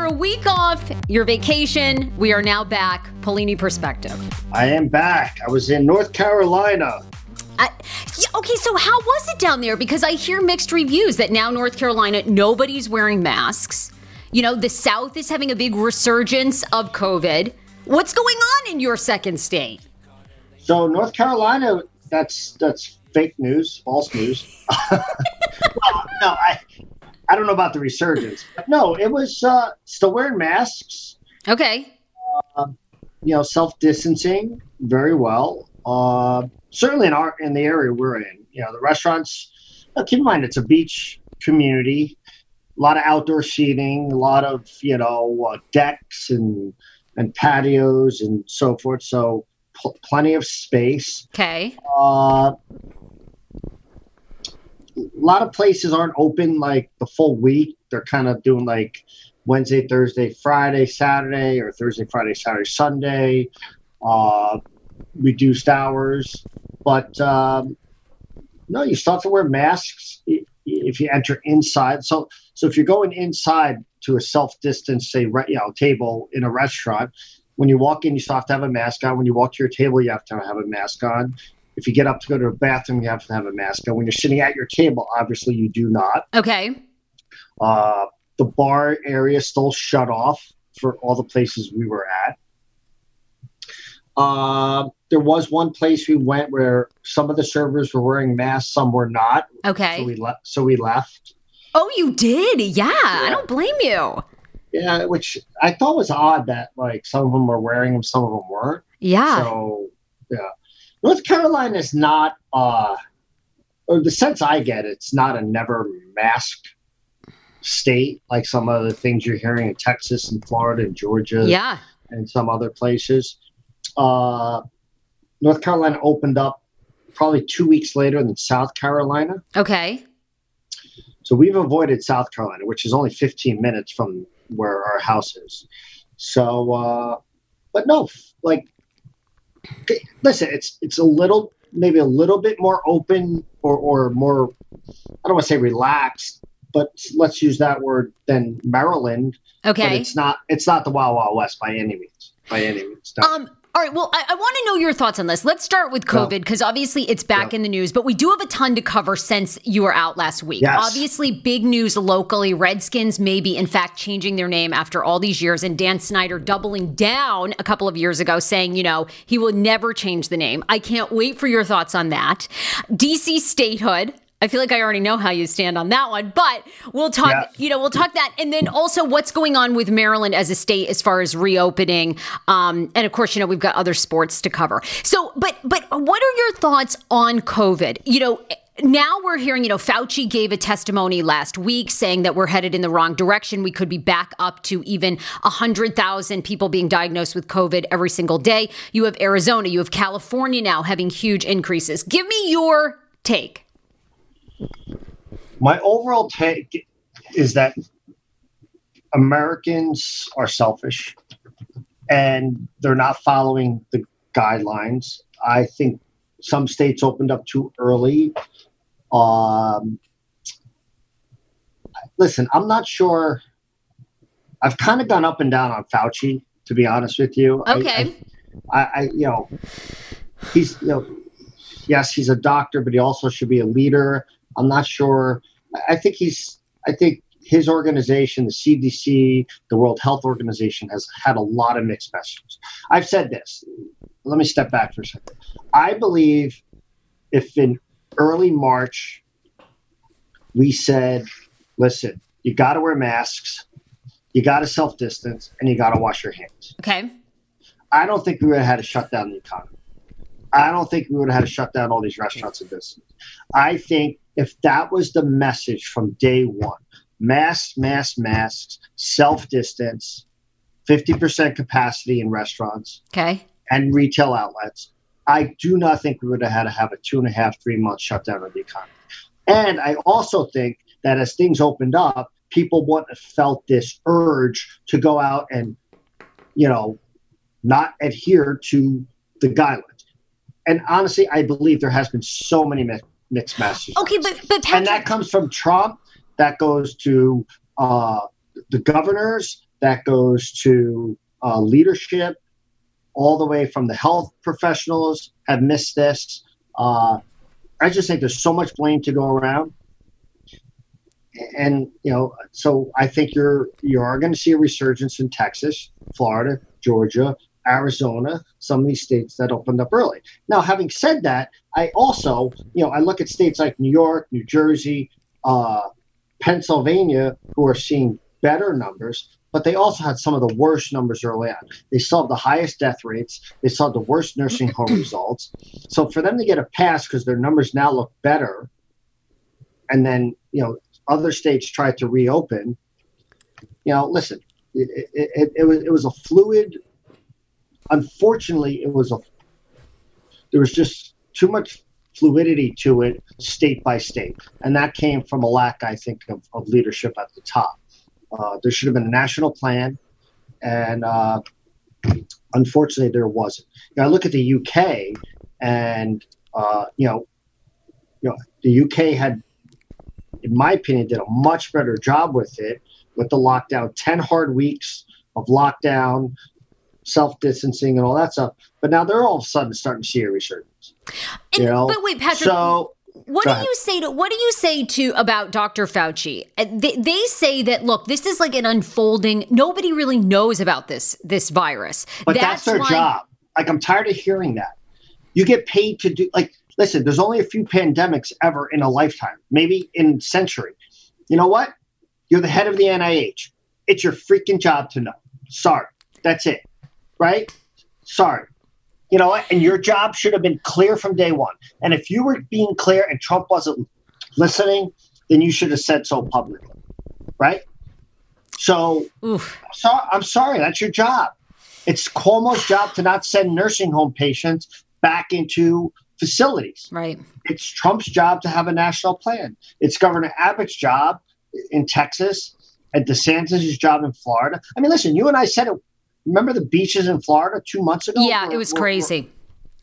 after a week off, your vacation, we are now back. Paolini perspective. I am back. I was in North Carolina. I, okay, so how was it down there? Because I hear mixed reviews that now North Carolina, nobody's wearing masks. You know, the South is having a big resurgence of COVID. What's going on in your second state? So North Carolina, that's that's fake news, false news. well, no, I I don't know about the resurgence. But no, it was uh, still wearing masks. Okay. Uh, you know, self distancing very well. Uh, certainly in our in the area we're in, you know, the restaurants. Uh, keep in mind, it's a beach community. A lot of outdoor seating, a lot of you know uh, decks and and patios and so forth. So pl- plenty of space. Okay. Uh, a lot of places aren't open like the full week. They're kind of doing like Wednesday, Thursday, Friday, Saturday, or Thursday, Friday, Saturday, Sunday. Uh, reduced hours, but um, no, you still have to wear masks if you enter inside. So, so if you're going inside to a self distance, say, you know, table in a restaurant, when you walk in, you still have to have a mask on. When you walk to your table, you have to have a mask on. If you get up to go to a bathroom, you have to have a mask on. When you're sitting at your table, obviously you do not. Okay. Uh, the bar area still shut off for all the places we were at. Uh, there was one place we went where some of the servers were wearing masks, some were not. Okay. So we left. So we left. Oh, you did? Yeah, yeah, I don't blame you. Yeah, which I thought was odd that like some of them were wearing them, some of them weren't. Yeah. So yeah, North Carolina is not. uh or the sense I get, it's not a never masked state like some of the things you're hearing in Texas and Florida and Georgia. Yeah. And some other places. Uh, North Carolina opened up probably two weeks later than South Carolina. Okay. So we've avoided South Carolina, which is only 15 minutes from where our house is. So, uh, but no, like, listen, it's it's a little maybe a little bit more open or or more I don't want to say relaxed, but let's use that word than Maryland. Okay. But it's not it's not the Wild Wild West by any means. By any means. No. Um all right. Well, I, I want to know your thoughts on this. Let's start with COVID because obviously it's back Yeah. in the news, but we do have a ton to cover since you were out last week. Yes. Obviously, big news locally. Redskins may be, in fact, changing their name after all these years, and Dan Snyder doubling down a couple of years ago, saying, you know, he will never change the name. I can't wait for your thoughts on that. DC statehood. I feel like I already know how you stand on that one, but we'll talk, Yeah. you know, we'll talk that. And then also what's going on with Maryland as a state as far as reopening. Um, and of course, you know, we've got other sports to cover. So, but, but what are your thoughts on COVID? You know, now we're hearing, you know, Fauci gave a testimony last week saying that we're headed in the wrong direction. We could be back up to even 100,000 people being diagnosed with COVID every single day. You have Arizona, you have California now having huge increases. Give me your take. My overall take is that Americans are selfish and they're not following the guidelines. I think some states opened up too early. Um, listen, I'm not sure. I've kind of gone up and down on Fauci, to be honest with you. I- Okay. I, I, you know, he's, you know, yes, he's a doctor, but he also should be a leader. I'm not sure. I- think he's, I think his organization, the CDC, the World Health Organization, has had a lot of mixed messages. I've said this. Let me step back for a second. I believe if in early March we said, listen, you got to wear masks, you got to self distance, and you got to wash your hands. Okay. I don't think we would have had to shut down the economy. I don't think we would have had to shut down all these restaurants and businesses. I think if that was the message from day one, masks, masks, masks, self distance, 50% capacity in restaurants Okay. and retail outlets, I do not think we would have had to have a two and a half, three month shutdown of the economy. And I also think that as things opened up, people wouldn't have felt this urge to go out and, you know, not adhere to the guidelines. And honestly, I believe there has been so many mi- mixed messages. Okay, but but and that comes from Trump. That goes to uh, the governors. that goes to uh, leadership, all the way from the health professionals have missed this. Uh, I just think there's so much blame to go around. And you know, so I think you're you are going to see a resurgence in Texas, Florida, Georgia, Arizona, some of these states that opened up early. Now, having said that, I also, you know, I look at states like New York, New Jersey, uh, Pennsylvania, who are seeing better numbers, but they also had some of the worst numbers early on. They saw the highest death rates. They saw the worst nursing home results. So for them to get a pass because their numbers now look better, and then you know other states tried to reopen. You know, listen, it, it, it, it was it was a fluid unfortunately, it was a there was just too much fluidity to it, state by state, and that came from a lack, I think, of, of leadership at the top. Uh, there should have been a national plan, and uh, unfortunately, there wasn't. I look at the UK, and uh, you know, you know, the UK had, in my opinion, did a much better job with it with the lockdown. Ten hard weeks of lockdown, self distancing and all that stuff. But now they're all of a sudden starting to see a resurgence. And, you know? But wait, Patrick. So what do you say to what do you say to about Dr. Fauci? Uh, they, they say that look, this is like an unfolding. Nobody really knows about this this virus. But that's, that's their why- job. Like I'm tired of hearing that. You get paid to do like listen. There's only a few pandemics ever in a lifetime, maybe in century. You know what? You're the head of the NIH. It's your freaking job to know. Sorry, that's it right? Sorry. You know, and your job should have been clear from day one. And if you were being clear and Trump wasn't listening, then you should have said so publicly, right? So, so I'm sorry, that's your job. It's Cuomo's job to not send nursing home patients back into facilities. Right. It's Trump's job to have a national plan. It's Governor Abbott's job in Texas and DeSantis' job in Florida. I mean, listen, you and I said it Remember the beaches in Florida two months ago? Yeah, it was crazy.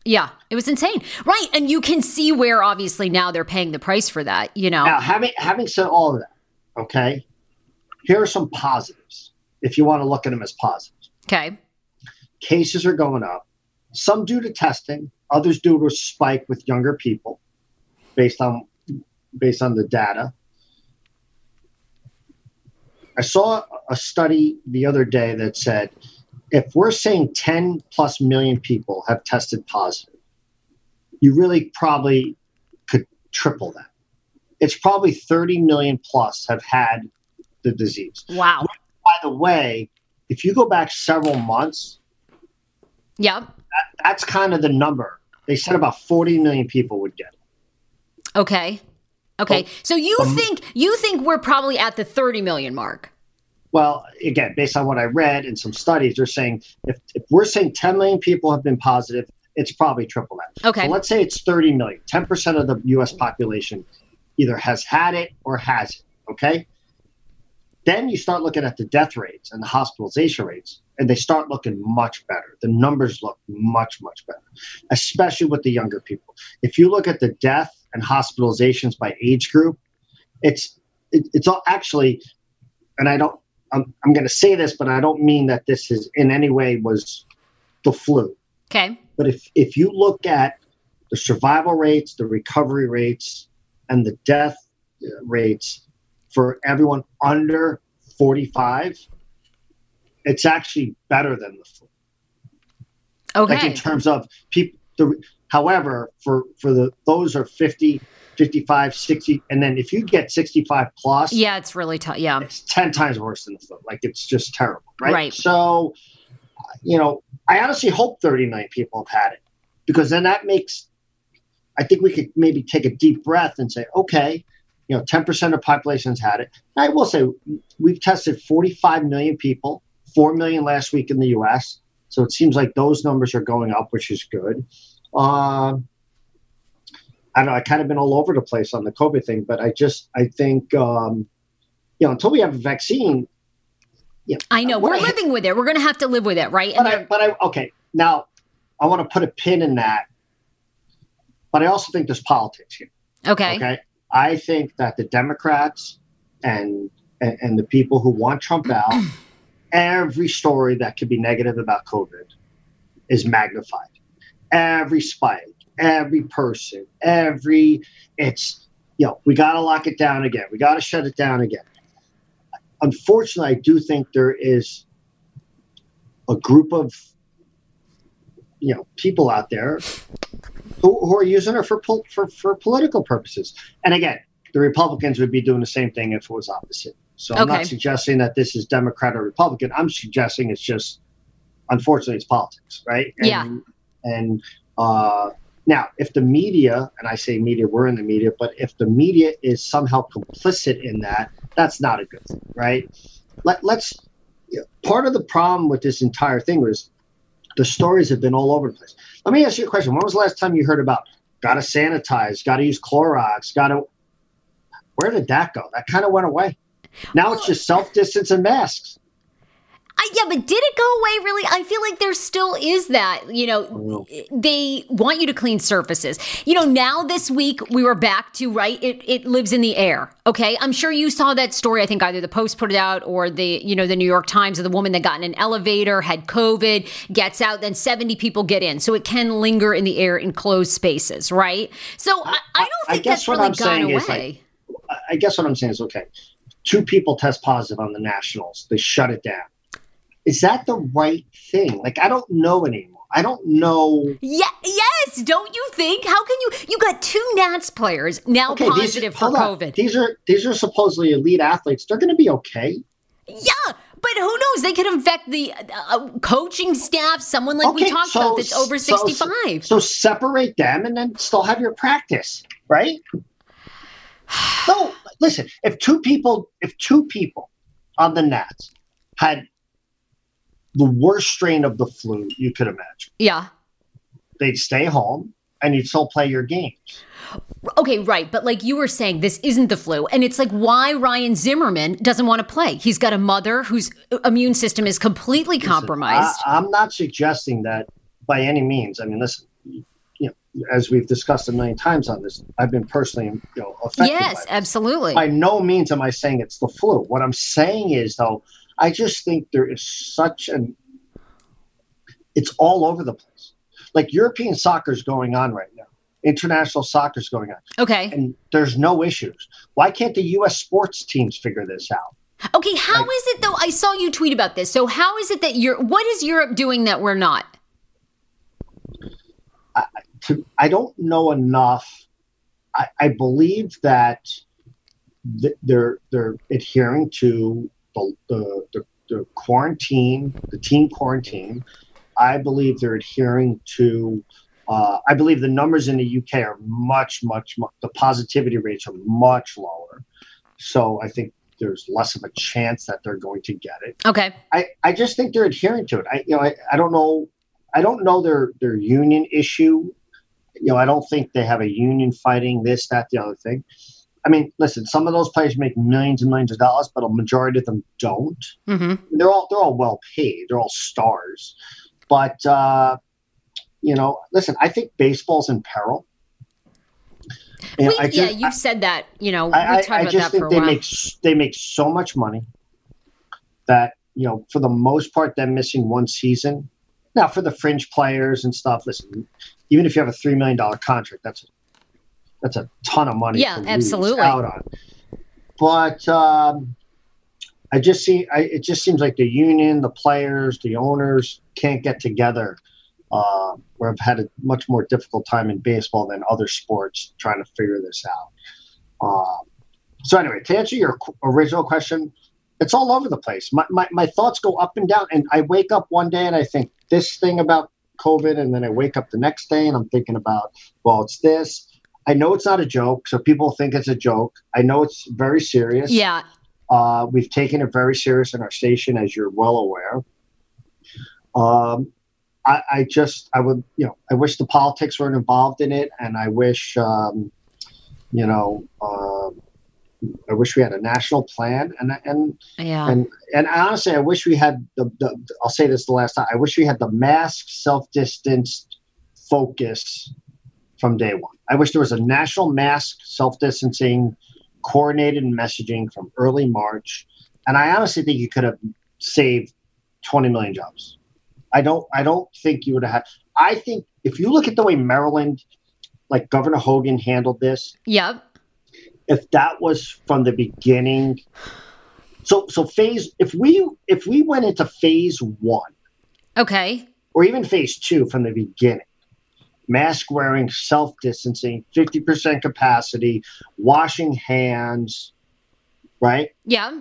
yeah, it was insane. Right. And you can see where obviously now they're paying the price for that, you know. Now, having having said all of that, okay, here are some positives if you want to look at them as positives. Okay. Cases are going up, some due to testing, others due to a spike with younger people based on based on the data. I saw a study the other day that said if we're saying 10 plus million people have tested positive, you really probably could triple that. It's probably 30 million plus have had the disease. Wow. By the way, if you go back several months, yeah, that, that's kind of the number. They said about 40 million people would get it. Okay. Okay. Well, so you um, think you think we're probably at the 30 million mark? Well, again, based on what I read and some studies, they're saying if, if we're saying 10 million people have been positive, it's probably triple that. Okay. So let's say it's 30 million. 10% of the US population either has had it or has it. Okay. Then you start looking at the death rates and the hospitalization rates, and they start looking much better. The numbers look much, much better, especially with the younger people. If you look at the death and hospitalizations by age group, it's it, it's all actually, and I don't I'm, I'm going to say this, but I don't mean that this is in any way was the flu. Okay. But if, if you look at the survival rates, the recovery rates, and the death uh, rates for everyone under 45, it's actually better than the flu. Okay. Like in terms of people, the, however, for, for the, those are 50, 55, 60. And then if you get 65 plus. Yeah, it's really tough. Yeah. It's 10 times worse than the flu. Like it's just terrible. Right. Right. So, you know, I honestly hope 30 million people have had it because then that makes, I think we could maybe take a deep breath and say, okay, you know, 10% of populations had it. I will say we've tested 45 million people, 4 million last week in the US. So it seems like those numbers are going up, which is good. Uh, I don't know, I kind of been all over the place on the COVID thing, but I just, I think, um, you know, until we have a vaccine, you know, I know we're I, living with it. We're going to have to live with it, right? But, I, but I, okay, now I want to put a pin in that, but I also think there's politics here. Okay. Okay. I think that the Democrats and, and, and the people who want Trump out every story that could be negative about COVID is magnified. Every spike, every person, every it's you know, we got to lock it down again. We got to shut it down again. Unfortunately, I do think there is a group of you know people out there who, who are using it for, for for political purposes. And again, the Republicans would be doing the same thing if it was opposite. So I'm not suggesting that this is Democrat or Republican. I'm suggesting it's just, unfortunately, it's politics, right? And, yeah. And uh, now, if the media, and I say media, we're in the media, but if the media is somehow complicit in that, that's not a good thing, right? Let, let's, you know, part of the problem with this entire thing was the stories have been all over the place. Let me ask you a question. When was the last time you heard about got to sanitize, got to use Clorox, got to, where did that go? That kind of went away. Now well, it's just self distance and masks. I, yeah, but did it go away really? I feel like there still is that. You know, oh, eh, they want you to clean surfaces. You know, now this week we were back to right. It it lives in the air. Okay, I'm sure you saw that story. I think either the Post put it out or the you know the New York Times of the woman that got in an elevator had COVID, gets out, then 70 people get in, so it can linger in the air in closed spaces, right? So I, I don't think I that's really I'm gone away. Like, I guess what I'm saying is okay. Two people test positive on the Nationals. They shut it down is that the right thing? Like, I don't know anymore. I don't know. Yeah, yes. Don't you think? How can you? You got two Nats players now okay, positive these, for COVID. These are these are supposedly elite athletes. They're going to be okay. Yeah, but who knows? They could infect the uh, coaching staff. Someone like okay, we talked so, about that's over sixty-five. So, so separate them and then still have your practice, right? no, listen. If two people, if two people on the Nats had the worst strain of the flu you could imagine. Yeah. They'd stay home and you'd still play your games. Okay, right. But like you were saying, this isn't the flu. And it's like why Ryan Zimmerman doesn't want to play. He's got a mother whose uh, immune system is completely listen, compromised. I, am not suggesting that by any means. I mean, listen, you know, as we've discussed a million times on this, I've been personally, you know, affected. Yes, absolutely. By no means am I saying it's the flu. What I'm saying is, though, I just think there is such an it's all over the place. Like European soccer is going on right now. International soccer is going on. Okay. And there's no issues. Why can't the US sports teams figure this out? Okay, how like, is it though? I saw you tweet about this. So how is it that you're what is Europe doing that we're not? I, to, I don't know enough. I, I believe that th- they're they're adhering to the, the, the, quarantine, the team quarantine. I believe they're adhering to. Uh, I believe the numbers in the UK are much, much, much. The positivity rates are much lower, so I think there's less of a chance that they're going to get it. Okay. I, I just think they're adhering to it. I you know I, I don't know I don't know their their union issue. You know I don't think they have a union fighting this that the other thing. I mean, listen, some of those players make millions and millions of dollars, but a majority of them don't. Mm-hmm. They're all they're all well paid. They're all stars, but uh, you know, listen, I think baseball's in peril. We, just, yeah, you've I, said that. You know, I, I, I just think they make they make so much money that you know, for the most part, they're missing one season. Now, for the fringe players and stuff, listen, even if you have a three million dollar contract, that's that's a ton of money. Yeah, absolutely. Out on. But um, I just see, I, it just seems like the union, the players, the owners can't get together. Uh, where I've had a much more difficult time in baseball than other sports trying to figure this out. Um, so anyway, to answer your original question, it's all over the place. My, my, my thoughts go up and down, and I wake up one day and I think this thing about COVID, and then I wake up the next day and I'm thinking about, well, it's this, I know it's not a joke, so people think it's a joke. I know it's very serious. Yeah. Uh, we've taken it very serious in our station, as you're well aware. Um, I, I, just, I would, you know, I wish the politics weren't involved in it, and I wish, um, you know, uh, I wish we had a national plan, and and yeah, and and honestly, I wish we had the, the. I'll say this the last time. I wish we had the mask, self distanced focus from day one. I wish there was a national mask, self distancing, coordinated messaging from early March. And I honestly think you could have saved 20 million jobs. I don't I don't think you would have I think if you look at the way Maryland, like Governor Hogan handled this, Yep. if that was from the beginning, so so phase if we if we went into phase one Okay. or even phase two from the beginning, mask wearing, self distancing, fifty percent capacity, washing hands, right? Yeah.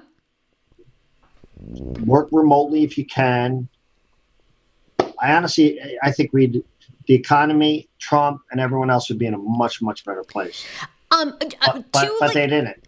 Work remotely if you can. I honestly, I think we'd the economy, Trump, and everyone else would be in a much much better place. Um. uh, But, but, but like- they didn't.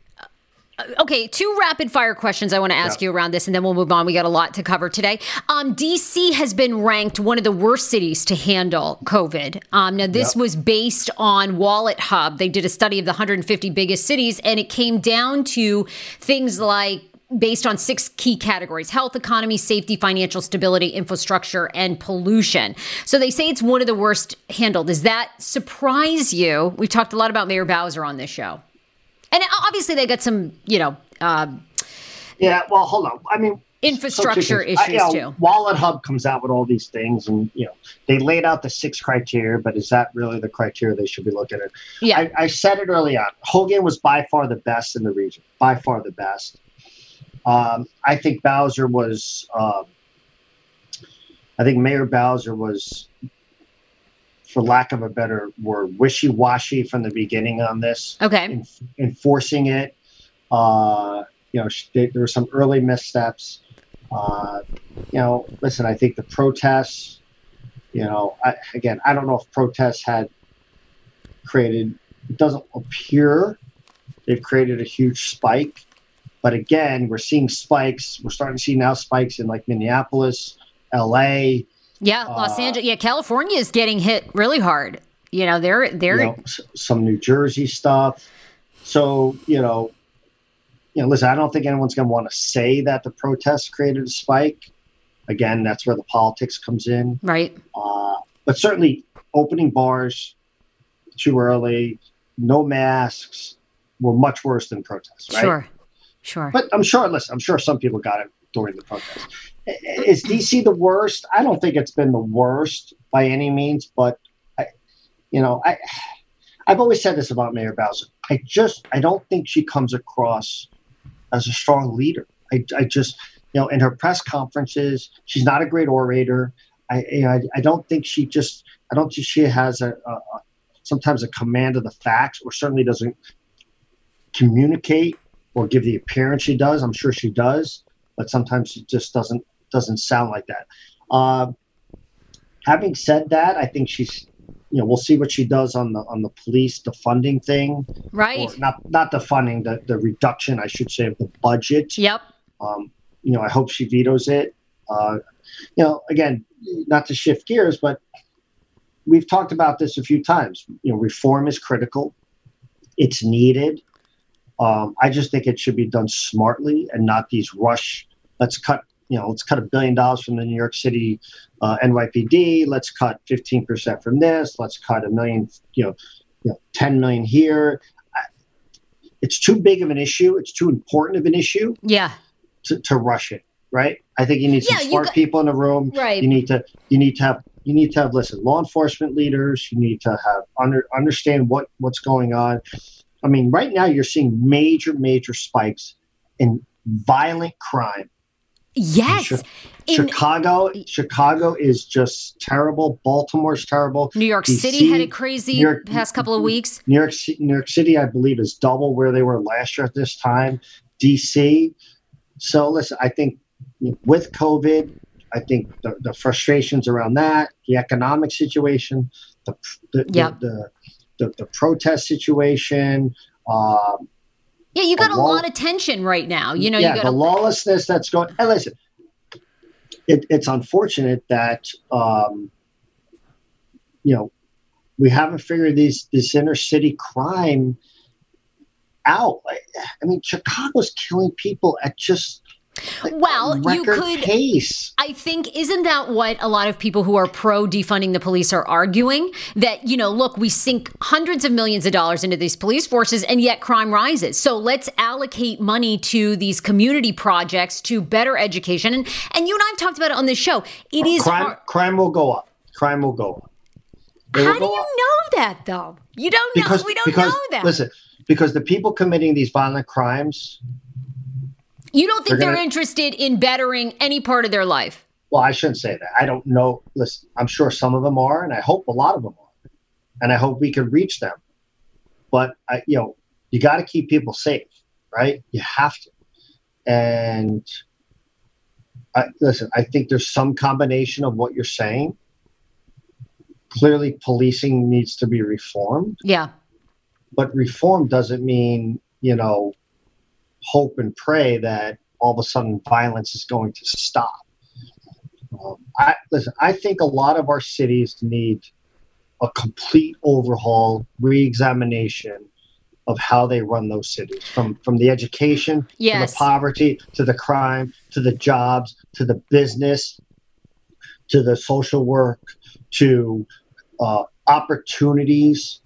Okay, two rapid fire questions I want to ask Yeah. you around this, and then we'll move on. We got a lot to cover today. Um, DC has been ranked one of the worst cities to handle COVID. Um, now, this Yep. was based on Wallet Hub. They did a study of the 150 biggest cities, and it came down to things like based on six key categories health, economy, safety, financial stability, infrastructure, and pollution. So they say it's one of the worst handled. Does that surprise you? We've talked a lot about Mayor Bowser on this show. And obviously, they got some, you know, uh, Yeah, well, hold on. I mean, infrastructure so issues. I- you know, too. Wallet Hub comes out with all these things, and you know they laid out the six criteria, but is that really the criteria they should be looking at? Yeah. I, I said it early on. Hogan was by far the best in the region, by far the best. Um, I think Bowser was. Um, I think Mayor Bowser was, for lack of a better word, wishy-washy from the beginning on this Okay. en- enforcing it. Uh, you know, there were some early missteps. Uh, you know, listen, I think the protests, you know, I, again, I don't know if protests had created, it doesn't appear they've created a huge spike. But again, we're seeing spikes. We're starting to see now spikes in like Minneapolis, LA, Yeah, Los Uh, Angeles. Yeah, California is getting hit really hard. You know, they're they're you know, some New Jersey stuff. So you know, you know, listen, I don't think anyone's going to want to say that the protests created a spike. Again, that's where the politics comes in. right. Uh, but certainly, opening bars too early, no masks, were much worse than protests. Right? Sure. Sure. But I'm sure. Listen, I'm sure some people got it during the protest. Is DC the worst? I don't think it's been the worst by any means, but I, you know, I, I've always said this about Mayor Bowser. I just, I don't think she comes across as a strong leader. I, I just, you know, in her press conferences, she's not a great orator. I, you know, I, I don't think she just, I don't think she has a, a, a sometimes a command of the facts, or certainly doesn't communicate or give the appearance she does. I'm sure she does, but sometimes it just doesn't doesn't sound like that. Uh, having said that, I think she's you know we'll see what she does on the on the police the funding thing right. not not the funding the the reduction I should say of the budget. Yep. Um, you know I hope she vetoes it. Uh, you know again not to shift gears, but we've talked about this a few times. You know reform is critical. It's needed. Um, I just think it should be done smartly and not these rush. Let's cut, you know, let's cut a billion dollars from the New York City uh, NYPD. Let's cut 15% from this. Let's cut a million, you know, you know 10 million here. It's too big of an issue. It's too important of an issue Yeah. to, to rush it, right? I think you need some Yeah, smart got- people in the room. Right. You need to, you need to have, you need to have, listen, law enforcement leaders. You need to have under understand what what's going on. I mean, right now you're seeing major, major spikes in violent crime. Yes. Chi- In Chicago, Chicago is just terrible. Baltimore's terrible. New York DC, City had it crazy York- past couple of weeks. New York, New York City, I believe, is double where they were last year at this time. DC. So listen, I think with COVID, I think the, the frustrations around that, the economic situation, the the, Yep. the, the, the protest situation, um, Yeah, you got a a law- lot of tension right now. You know, yeah, you got the a, lawlessness that's going. And listen, it, it's unfortunate that um, you know we haven't figured these this inner city crime out. I, I mean, Chicago's killing people at just Well, you could. Pace. I think isn't that what a lot of people who are pro defunding the police are arguing? That you know, look, we sink hundreds of millions of dollars into these police forces, and yet crime rises. So let's allocate money to these community projects to better education. And and you and I've talked about it on this show. It is crime. Crime will go up. Crime will go up. It How do you up. know that though? You don't know. Because We don't because know that. listen, because the people committing these violent crimes. You don't think they're they're gonna- interested in bettering any part of their life? Well, I shouldn't say that. I don't know. Listen, I'm sure some of them are, and I hope a lot of them are, and I hope we can reach them. But I, you know, you got to keep people safe, right? You have to. And I, listen, I think there's some combination of what you're saying. Clearly, policing needs to be reformed, Yeah. but reform doesn't mean you know hope and pray that all of a sudden violence is going to stop. Um, I listen. I think a lot of our cities need a complete overhaul, re-examination of how they run those cities, from from the education to the poverty to the crime to the jobs to the business to the social work to uh, opportunities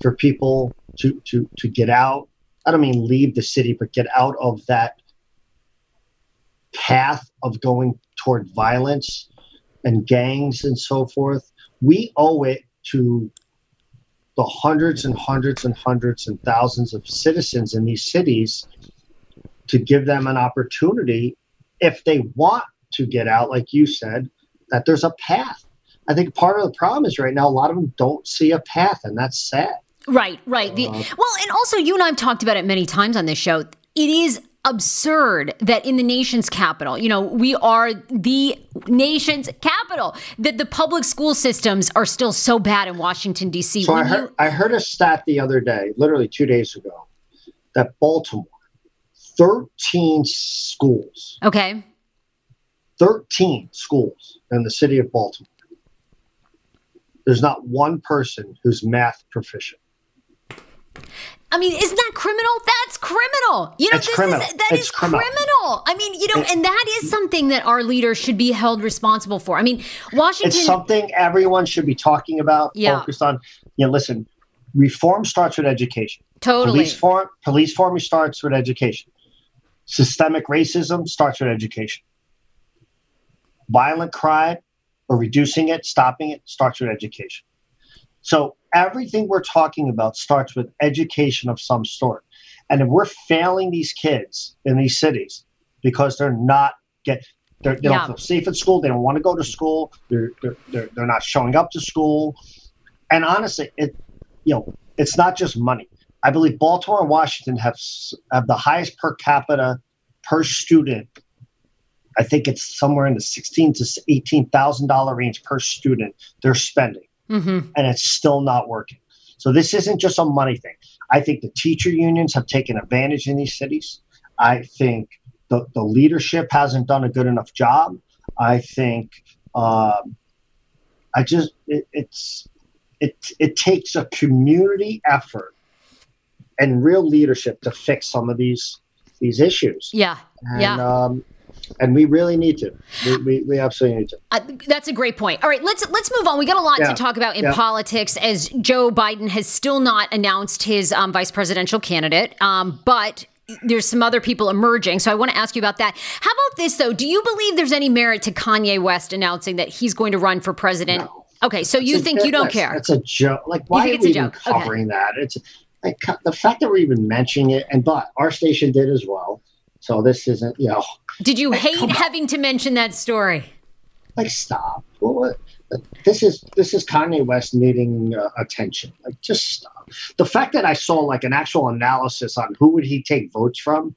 for people to to to get out. I don't mean leave the city, but get out of that path of going toward violence and gangs and so forth. We owe it to the hundreds and hundreds and hundreds and thousands of citizens in these cities to give them an opportunity if they want to get out, like you said, that there's a path. I think part of the problem is right now a lot of them don't see a path, and that's sad. Right, right. The, Uh, well, and also you and I've talked about it many times on this show. It is absurd that in the nation's capital, you know, we are the nation's capital, that the public school systems are still so bad in Washington D.C. So I heard, you- I heard a stat the other day, literally two days ago, that Baltimore, 13 schools, okay, 13 schools in the city of Baltimore. There's not one person who's math proficient. I mean, isn't that criminal? That's criminal. You know, It's this criminal. is that It's is criminal. criminal. I mean, you know, and that is something that our leaders should be held responsible for. I mean, Washington. It's something everyone should be talking about, Yeah. focused on. You know, listen, reform starts with education. totally. Police form, police forming starts with education. Systemic racism starts with education. Violent crime or reducing it, stopping it starts with education. So everything we're talking about starts with education of some sort. And if we're failing these kids in these cities because they're not get they're, they Yeah. don't feel safe at school, they don't want to go to school, they're, they're, they're, they're not showing up to school. And honestly, it you know, it's not just money. I believe Baltimore and Washington have have the highest per capita per student. I think it's somewhere in the sixteen to eighteen thousand dollar range per student they're spending, hmm and it's still not working. So this isn't just a money thing. I think the teacher unions have taken advantage in these cities. I think the, the leadership hasn't done a good enough job. I think um, I just it, it's it it takes a community effort and real leadership to fix some of these these issues. Yeah. And, Yeah. Um, and we really need to. We, we, we absolutely need to. Uh, that's a great point. All right, let's let's move on. We got a lot Yeah. to talk about in Yeah. politics, as Joe Biden has still not announced his um, vice presidential candidate, um, but. There's some other people emerging, so I want to ask you about that. How about this, though? Do you believe there's any merit to Kanye West announcing that he's going to run for president? No. Okay, so you think you don't that's- care? It's a joke. Like, why are it's a we even joke? Okay. covering that? It's like the fact that we're even mentioning it, and but our station did as well. So this isn't, you know, Did you hate having to mention that story? like stop. What, what, this is this is Kanye West needing uh, attention. Like, just stop. The fact that I saw like an actual analysis on who would he take votes from,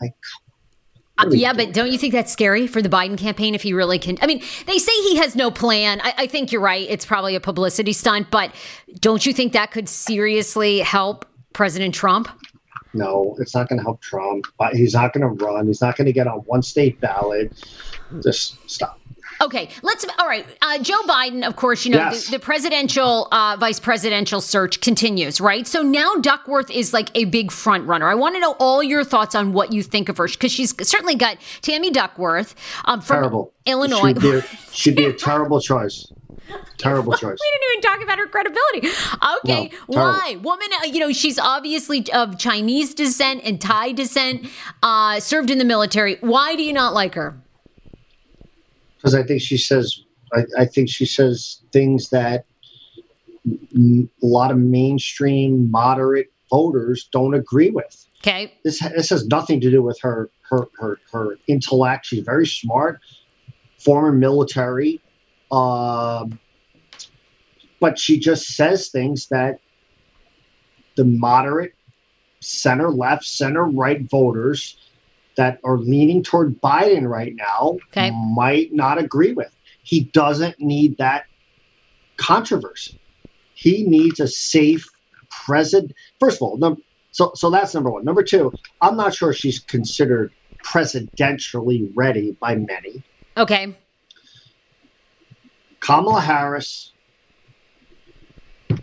like, Uh, What are we yeah, but don't you think that's scary for the Biden campaign if he really can? I mean, they say he has no plan. I, I think you're right. It's probably a publicity stunt, but don't you think that could seriously help President Trump? No, it's not going to help Trump. But he's not going to run. He's not going to get on one state ballot. Just stop. Okay, let's. All right, uh, Joe Biden, of course, you know Yes. the, the presidential, uh, vice presidential search continues, right? So now Duckworth is like a big front runner. I want to know all your thoughts on what you think of her because she's certainly got Tammy Duckworth um, from Terrible. Illinois. She'd be, a, she'd be a terrible choice. Terrible choice. We didn't even talk about her credibility. Okay, No, why? Woman, uh, you know, she's obviously of Chinese descent and Thai descent, uh, served in the military. Why do you not like her? because I think she says I, I think she says things that m- a lot of mainstream moderate voters don't agree with. Okay, This this has nothing to do with her her her, her intellect. She's very smart, former military, um, but she just says things that the moderate center left, center right voters that are leaning toward Biden right now Okay. might not agree with. He doesn't need that controversy. He needs a safe president. First of all, num- so so that's number one. Number two, I'm not sure she's considered presidentially ready by many. okay, Kamala Harris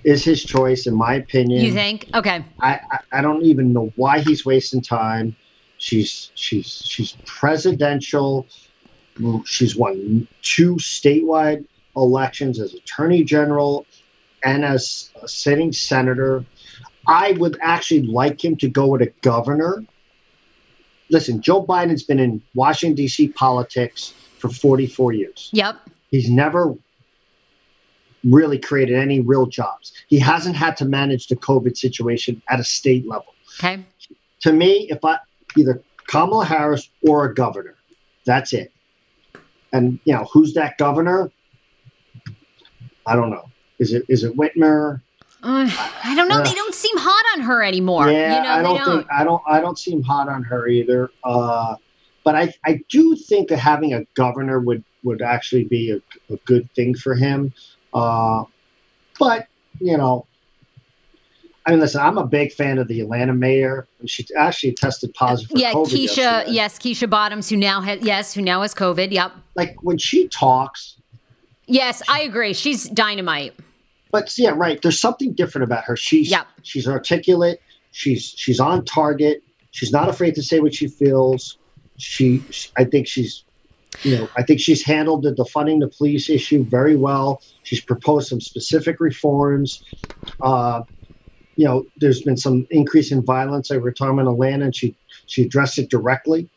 is his choice, in my opinion. you think? Okay, I, I, I don't even know why he's wasting time. She's she's she's presidential. She's won two statewide elections as attorney general and as a sitting senator. I would actually like him to go with a governor. Listen, Joe Biden's been in Washington D.C. politics for 44 years. yep, He's never really created any real jobs. He hasn't had to manage the COVID situation at a state level. okay, To me, if I either Kamala Harris or a governor, that's it. And you know, who's that governor? I don't know. Is it is it Whitmer? Uh, I don't know. Uh, they don't seem hot on her anymore. yeah, you know, I don't, don't. think I don't I don't seem hot on her either. Uh, but I I do think that having a governor would would actually be a, a good thing for him. Uh, but you know, I mean, listen, I'm a big fan of the Atlanta mayor. She actually tested positive for yeah, COVID Keisha. yesterday. Yes, Keisha Bottoms, who now has yes, who now has COVID. Yep. Like when she talks, Yes, I agree. She's dynamite. but yeah, right. There's something different about her. She's Yep. she's articulate. She's she's on target. She's not afraid to say what she feels. She, I think she's, you know, I think she's handled the defunding the police issue very well. She's proposed some specific reforms. Uh, you know, there's been some increase in violence over time in Atlanta, and she she addressed it directly.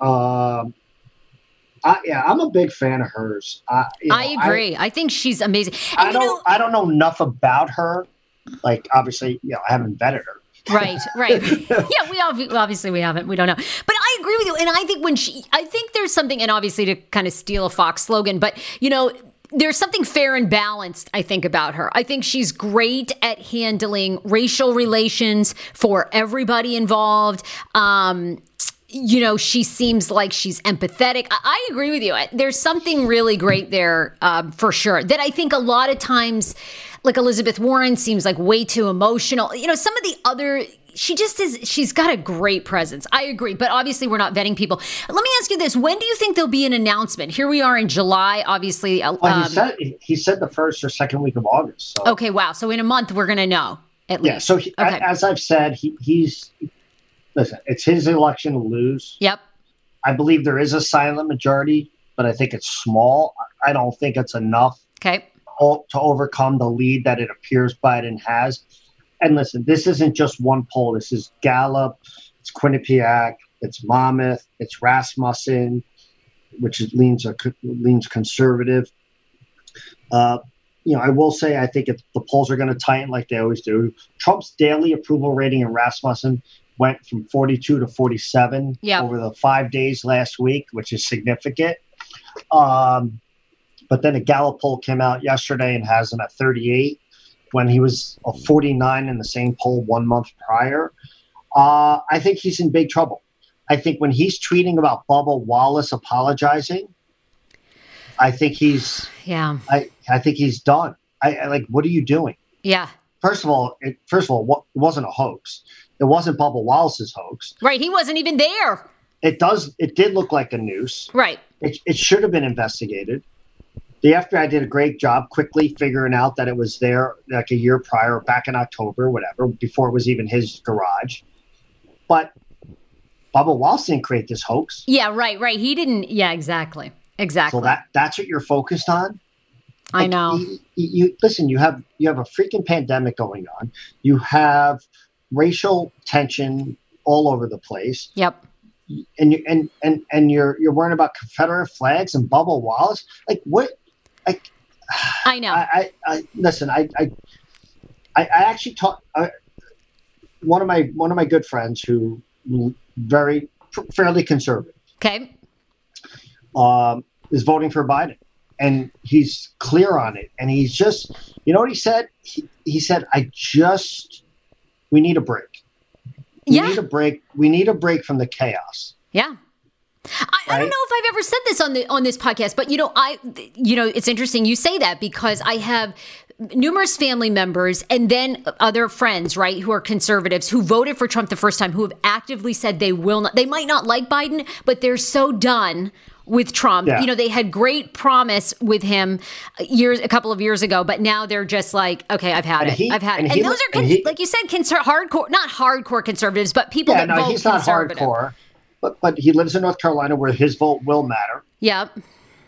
Um, I, yeah, I'm a big fan of hers. I, you know, I agree. I, think she's amazing. And I don't. know, I don't know enough about her. Like, obviously, you know, I haven't vetted her. Right, right. yeah, we ob- obviously we haven't. We don't know. But I agree with you. And I think when she, I think there's something, and obviously to kind of steal a Fox slogan, but you know. There's something fair and balanced, I think, about her. I think she's great at handling racial relations for everybody involved. Um, you know, she seems like she's empathetic. I, I agree with you. There's something really great there um, for sure that I think a lot of times, like Elizabeth Warren seems like way too emotional. You know, some of the other. She just is. She's got a great presence. I agree, but obviously we're not vetting people. Let me ask you this: When do you think there'll be an announcement? Here we are in July. Obviously, uh, Well, he um, said he said the first or second week of August. So okay. Wow. So in a month we're gonna know at least. yeah. least. So he, okay. as I've said, he, he's listen. It's his election to lose. yep. I believe there is a silent majority, but I think it's small. I don't think it's enough Okay. To overcome the lead that it appears Biden has. And listen, this isn't just one poll. This is Gallup, it's Quinnipiac, it's Monmouth, it's Rasmussen, which is, leans a, leans conservative. Uh, you know, I will say I think if the polls are going to tighten like they always do. Trump's daily approval rating in Rasmussen went from 42 to 47 Yeah. over the five days last week, which is significant. Um, but then a Gallup poll came out yesterday and has him at 38 when he was a 49 in the same poll one month prior. Uh, I think he's in big trouble. I think when he's tweeting about Bubba Wallace apologizing, I think he's Yeah. I, I think he's done. I, I like what are you doing? Yeah. First of all, it, first of all, what, it wasn't a hoax. It wasn't Bubba Wallace's hoax. Right. He wasn't even there. It does. It did look like a noose. Right. It, it should have been investigated. The FBI did a great job quickly figuring out that it was there like a year prior, back in October, whatever, before it was even his garage. But Bubba Wallace didn't create this hoax. Yeah, right, right. He didn't. Yeah, exactly, exactly. So that that's what you're focused on. I know. You, you, listen. You have you have a freaking pandemic going on. You have racial tension all over the place. Yep. And you and and and you're you're worrying about Confederate flags and Bubba Wallace. Like what? Like I know. I, I, I listen. I I I, I actually talked. One of my one of my good friends who very fairly conservative. Okay. Um, is voting for Biden, and he's clear on it. And he's just, you know what he said? He, he said, "I just, we need a break. We Yeah. need a break. We need a break from the chaos." Yeah. I, I don't know if I've ever said this on the on this podcast, but you know, I you know, it's interesting you say that because I have numerous family members and then other friends, right, who are conservatives who voted for Trump the first time, who have actively said they will not they might not like Biden, but they're so done with Trump. Yeah. You know, they had great promise with him years a couple of years ago, but now they're just like, okay, I've had And it. he- I've had it. and those are and he- like you said, conser- hardcore not hardcore conservatives, but people Yeah, that no, vote he's not conservative. hardcore, but but he lives in North Carolina where his vote will matter. Yep.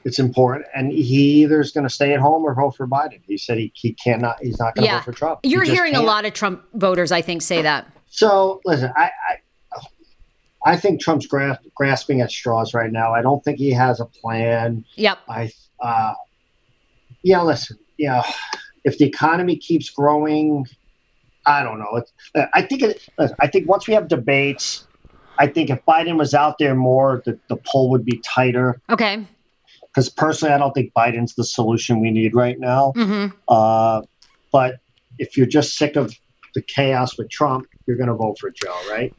It's important, and he either is going to stay at home or vote for Biden. He said he, he cannot. He's not going to Yeah. vote for Trump. You're just hearing a lot of Trump voters, I think, say that. So listen, I, I I think Trump's gra- grasping at straws right now. I don't think he has a plan. Yep. I uh, yeah, listen, yeah, if the economy keeps growing, I don't know. It's, I think it, listen, I think once we have debates, I think if Biden was out there more, the, the poll would be tighter. Okay. Because personally, I don't think Biden's the solution we need right now. hmm Uh, but if you're just sick of the chaos with Trump, you're going to vote for Joe, right?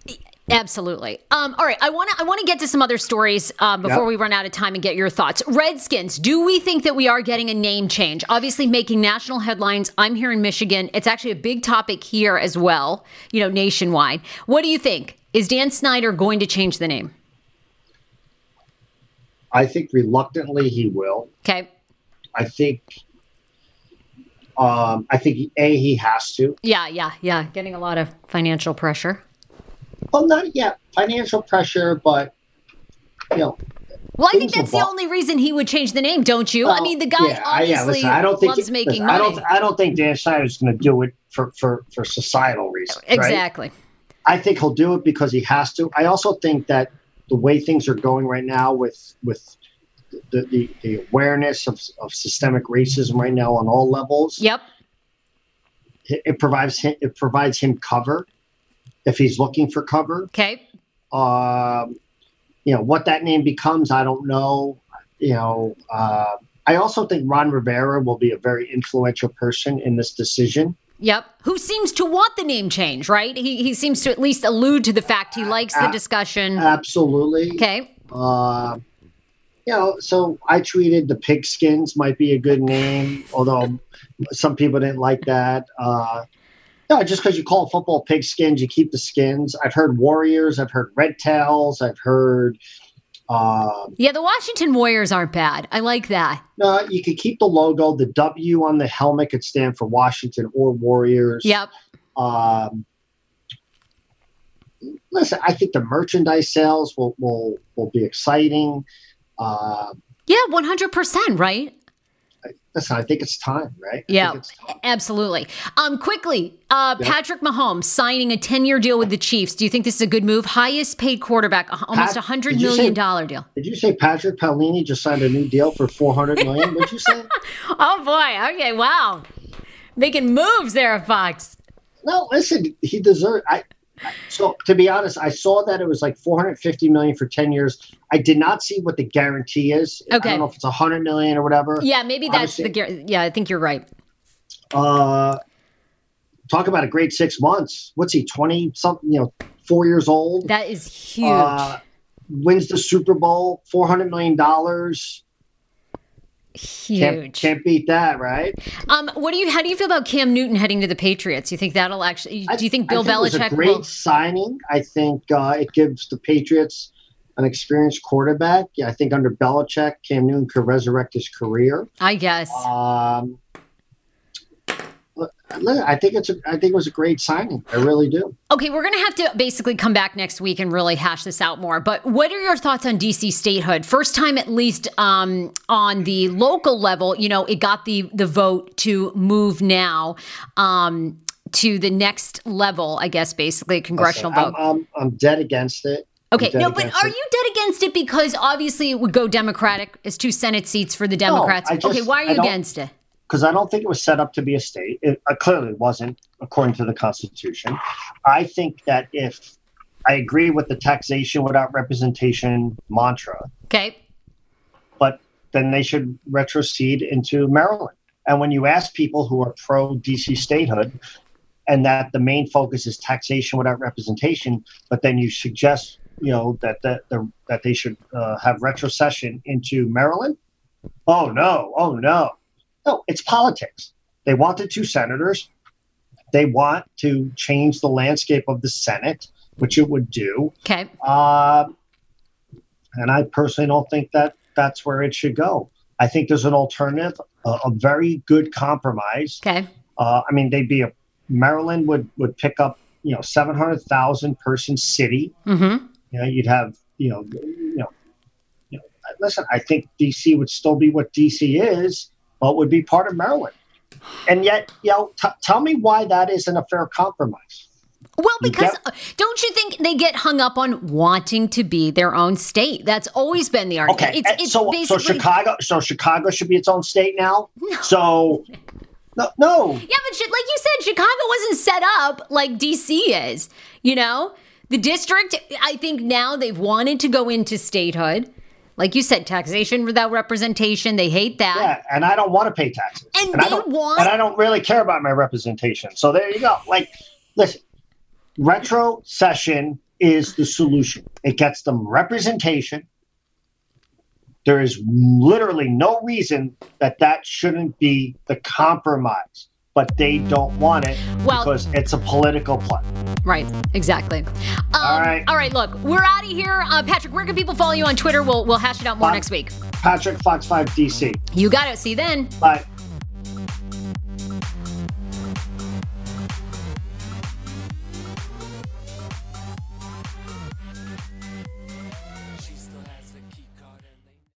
Absolutely. Um, all right, I want to I want to get to some other stories uh, before Yep. we run out of time and get your thoughts. Redskins. Do we think that we are getting a name change? Obviously, making national headlines. I'm here in Michigan. It's actually a big topic here as well. You know, nationwide. What do you think? Is Dan Snyder going to change the name? I think reluctantly he will. Okay. I think. Um, I think a he has to. Yeah, yeah, yeah. Getting a lot of financial pressure. Well, not yet financial pressure, but you know. Well, I think that's the only reason he would change the name, don't you? I mean, the guy yeah, I- yeah, obviously listen, I don't think loves making listen, money. I don't. I don't think Dan is going to do it for for for societal reasons. right? exactly. I think he'll do it because he has to. I also think that the way things are going right now with with the, the, the awareness of, of systemic racism right now on all levels, Yep. it, it provides him it provides him cover if he's looking for cover. Okay. Um, you know what that name becomes, I don't know. You know, uh, I also think Ron Rivera will be a very influential person in this decision. Yep. Who seems to want the name change, right? He, he seems to at least allude to the fact he likes the discussion. Absolutely. Okay. Uh, you know, so I tweeted the pigskins might be a good name, although some people didn't like that. Uh, no, just because you call football pigskins, you keep the skins. I've heard warriors, I've heard red tails, I've heard. Um, Yeah, the Washington Warriors aren't bad. I like that. no, you could keep the logo. The W on the helmet could stand for Washington or Warriors. Yep. Um, listen, I think the merchandise sales will will, will be exciting. Uh, Yeah, 100%, right? Listen, I think it's time, right? Yeah. time. Absolutely. Um, quickly, uh. Patrick Mahomes signing a 10 year deal with the Chiefs. Do you think this is a good move? Highest paid quarterback, almost a Pat, 100 did you million dollar deal. Did you say Patrick Paolini just signed a new deal for four hundred million? What'd you say? Oh, boy. Okay. Wow. Making moves there Fox. No, listen, he deserved. I so to be honest, I saw that it was like four hundred fifty million for ten years. I did not see what the guarantee is. Okay. I don't know if it's hundred million or whatever. Yeah, maybe that's Obviously- the. Yeah, I think you're right. Uh, talk about a great six months. What's he twenty something? You know, four years old. That is huge. Uh, wins the Super Bowl, four hundred million dollars. Can't, huge. can't beat that, right? Um, what do you? How do you feel about Cam Newton heading to the Patriots? You think that'll actually? Do you think I Bill think it was Belichick great will? signing. I think uh, it gives the Patriots an experienced quarterback. Yeah, I think under Belichick, Cam Newton could resurrect his career. I guess. Um, I think it's a, I think it was a great signing. I really do. Okay, we're going to have to basically come back next week and really hash this out more. But what are your thoughts on DC statehood? First time, at least um, on the local level, you know, it got the the vote to move now. Um, to the next level, I guess, basically a congressional Listen, vote. I'm, I'm, I'm dead against it. Okay, no, but are it. you dead against it because obviously it would go Democratic It's two Senate seats for the Democrats? No, just, okay, why are you against it? Because I don't think it was set up to be a state. It uh, clearly wasn't, according to the Constitution. I think that if I agree with the taxation without representation mantra, okay, but then they should retrocede into Maryland. And when you ask people who are pro DC statehood, and that the main focus is taxation without representation, but then you suggest, you know, that that the, that they should uh, have retrocession into Maryland. Oh no! Oh no! No, it's politics. They wanted two senators. They want to change the landscape of the Senate, which it would do. Okay. Uh, and I personally don't think that that's where it should go. I think there's an alternative, a, a very good compromise. Okay. Uh, I mean, they'd be a Maryland would would pick up you know seven hundred thousand person city. Mm-hmm. You know, you'd have you know you know you know. Listen, I think DC would still be what DC is, but would be part of Maryland. And yet, you know, t- tell me why that isn't a fair compromise. Well, because get, uh, don't you think they get hung up on wanting to be their own state? That's always been the argument. Okay, it's, it's so, basically, so Chicago, so Chicago should be its own state now. No. So, no, no. Yeah, but like you said, Chicago wasn't set up like DC is. You know, the district. I think now they've wanted to go into statehood like you said, taxation without representation. They hate that. Yeah, and I don't want to pay taxes. And, and they want. And I don't really care about my representation. So there you go. Like, listen, retrocession is the solution. It gets them representation. There is literally no reason that that shouldn't be the compromise but they don't want it well, because it's a political play. Right, exactly. Um, all right. All right, look, we're out of here. Uh, Patrick, where can people follow you on Twitter? We'll, we'll hash it out more Fox, next week. Patrick Fox 5 DC. You got it. See you then. Bye.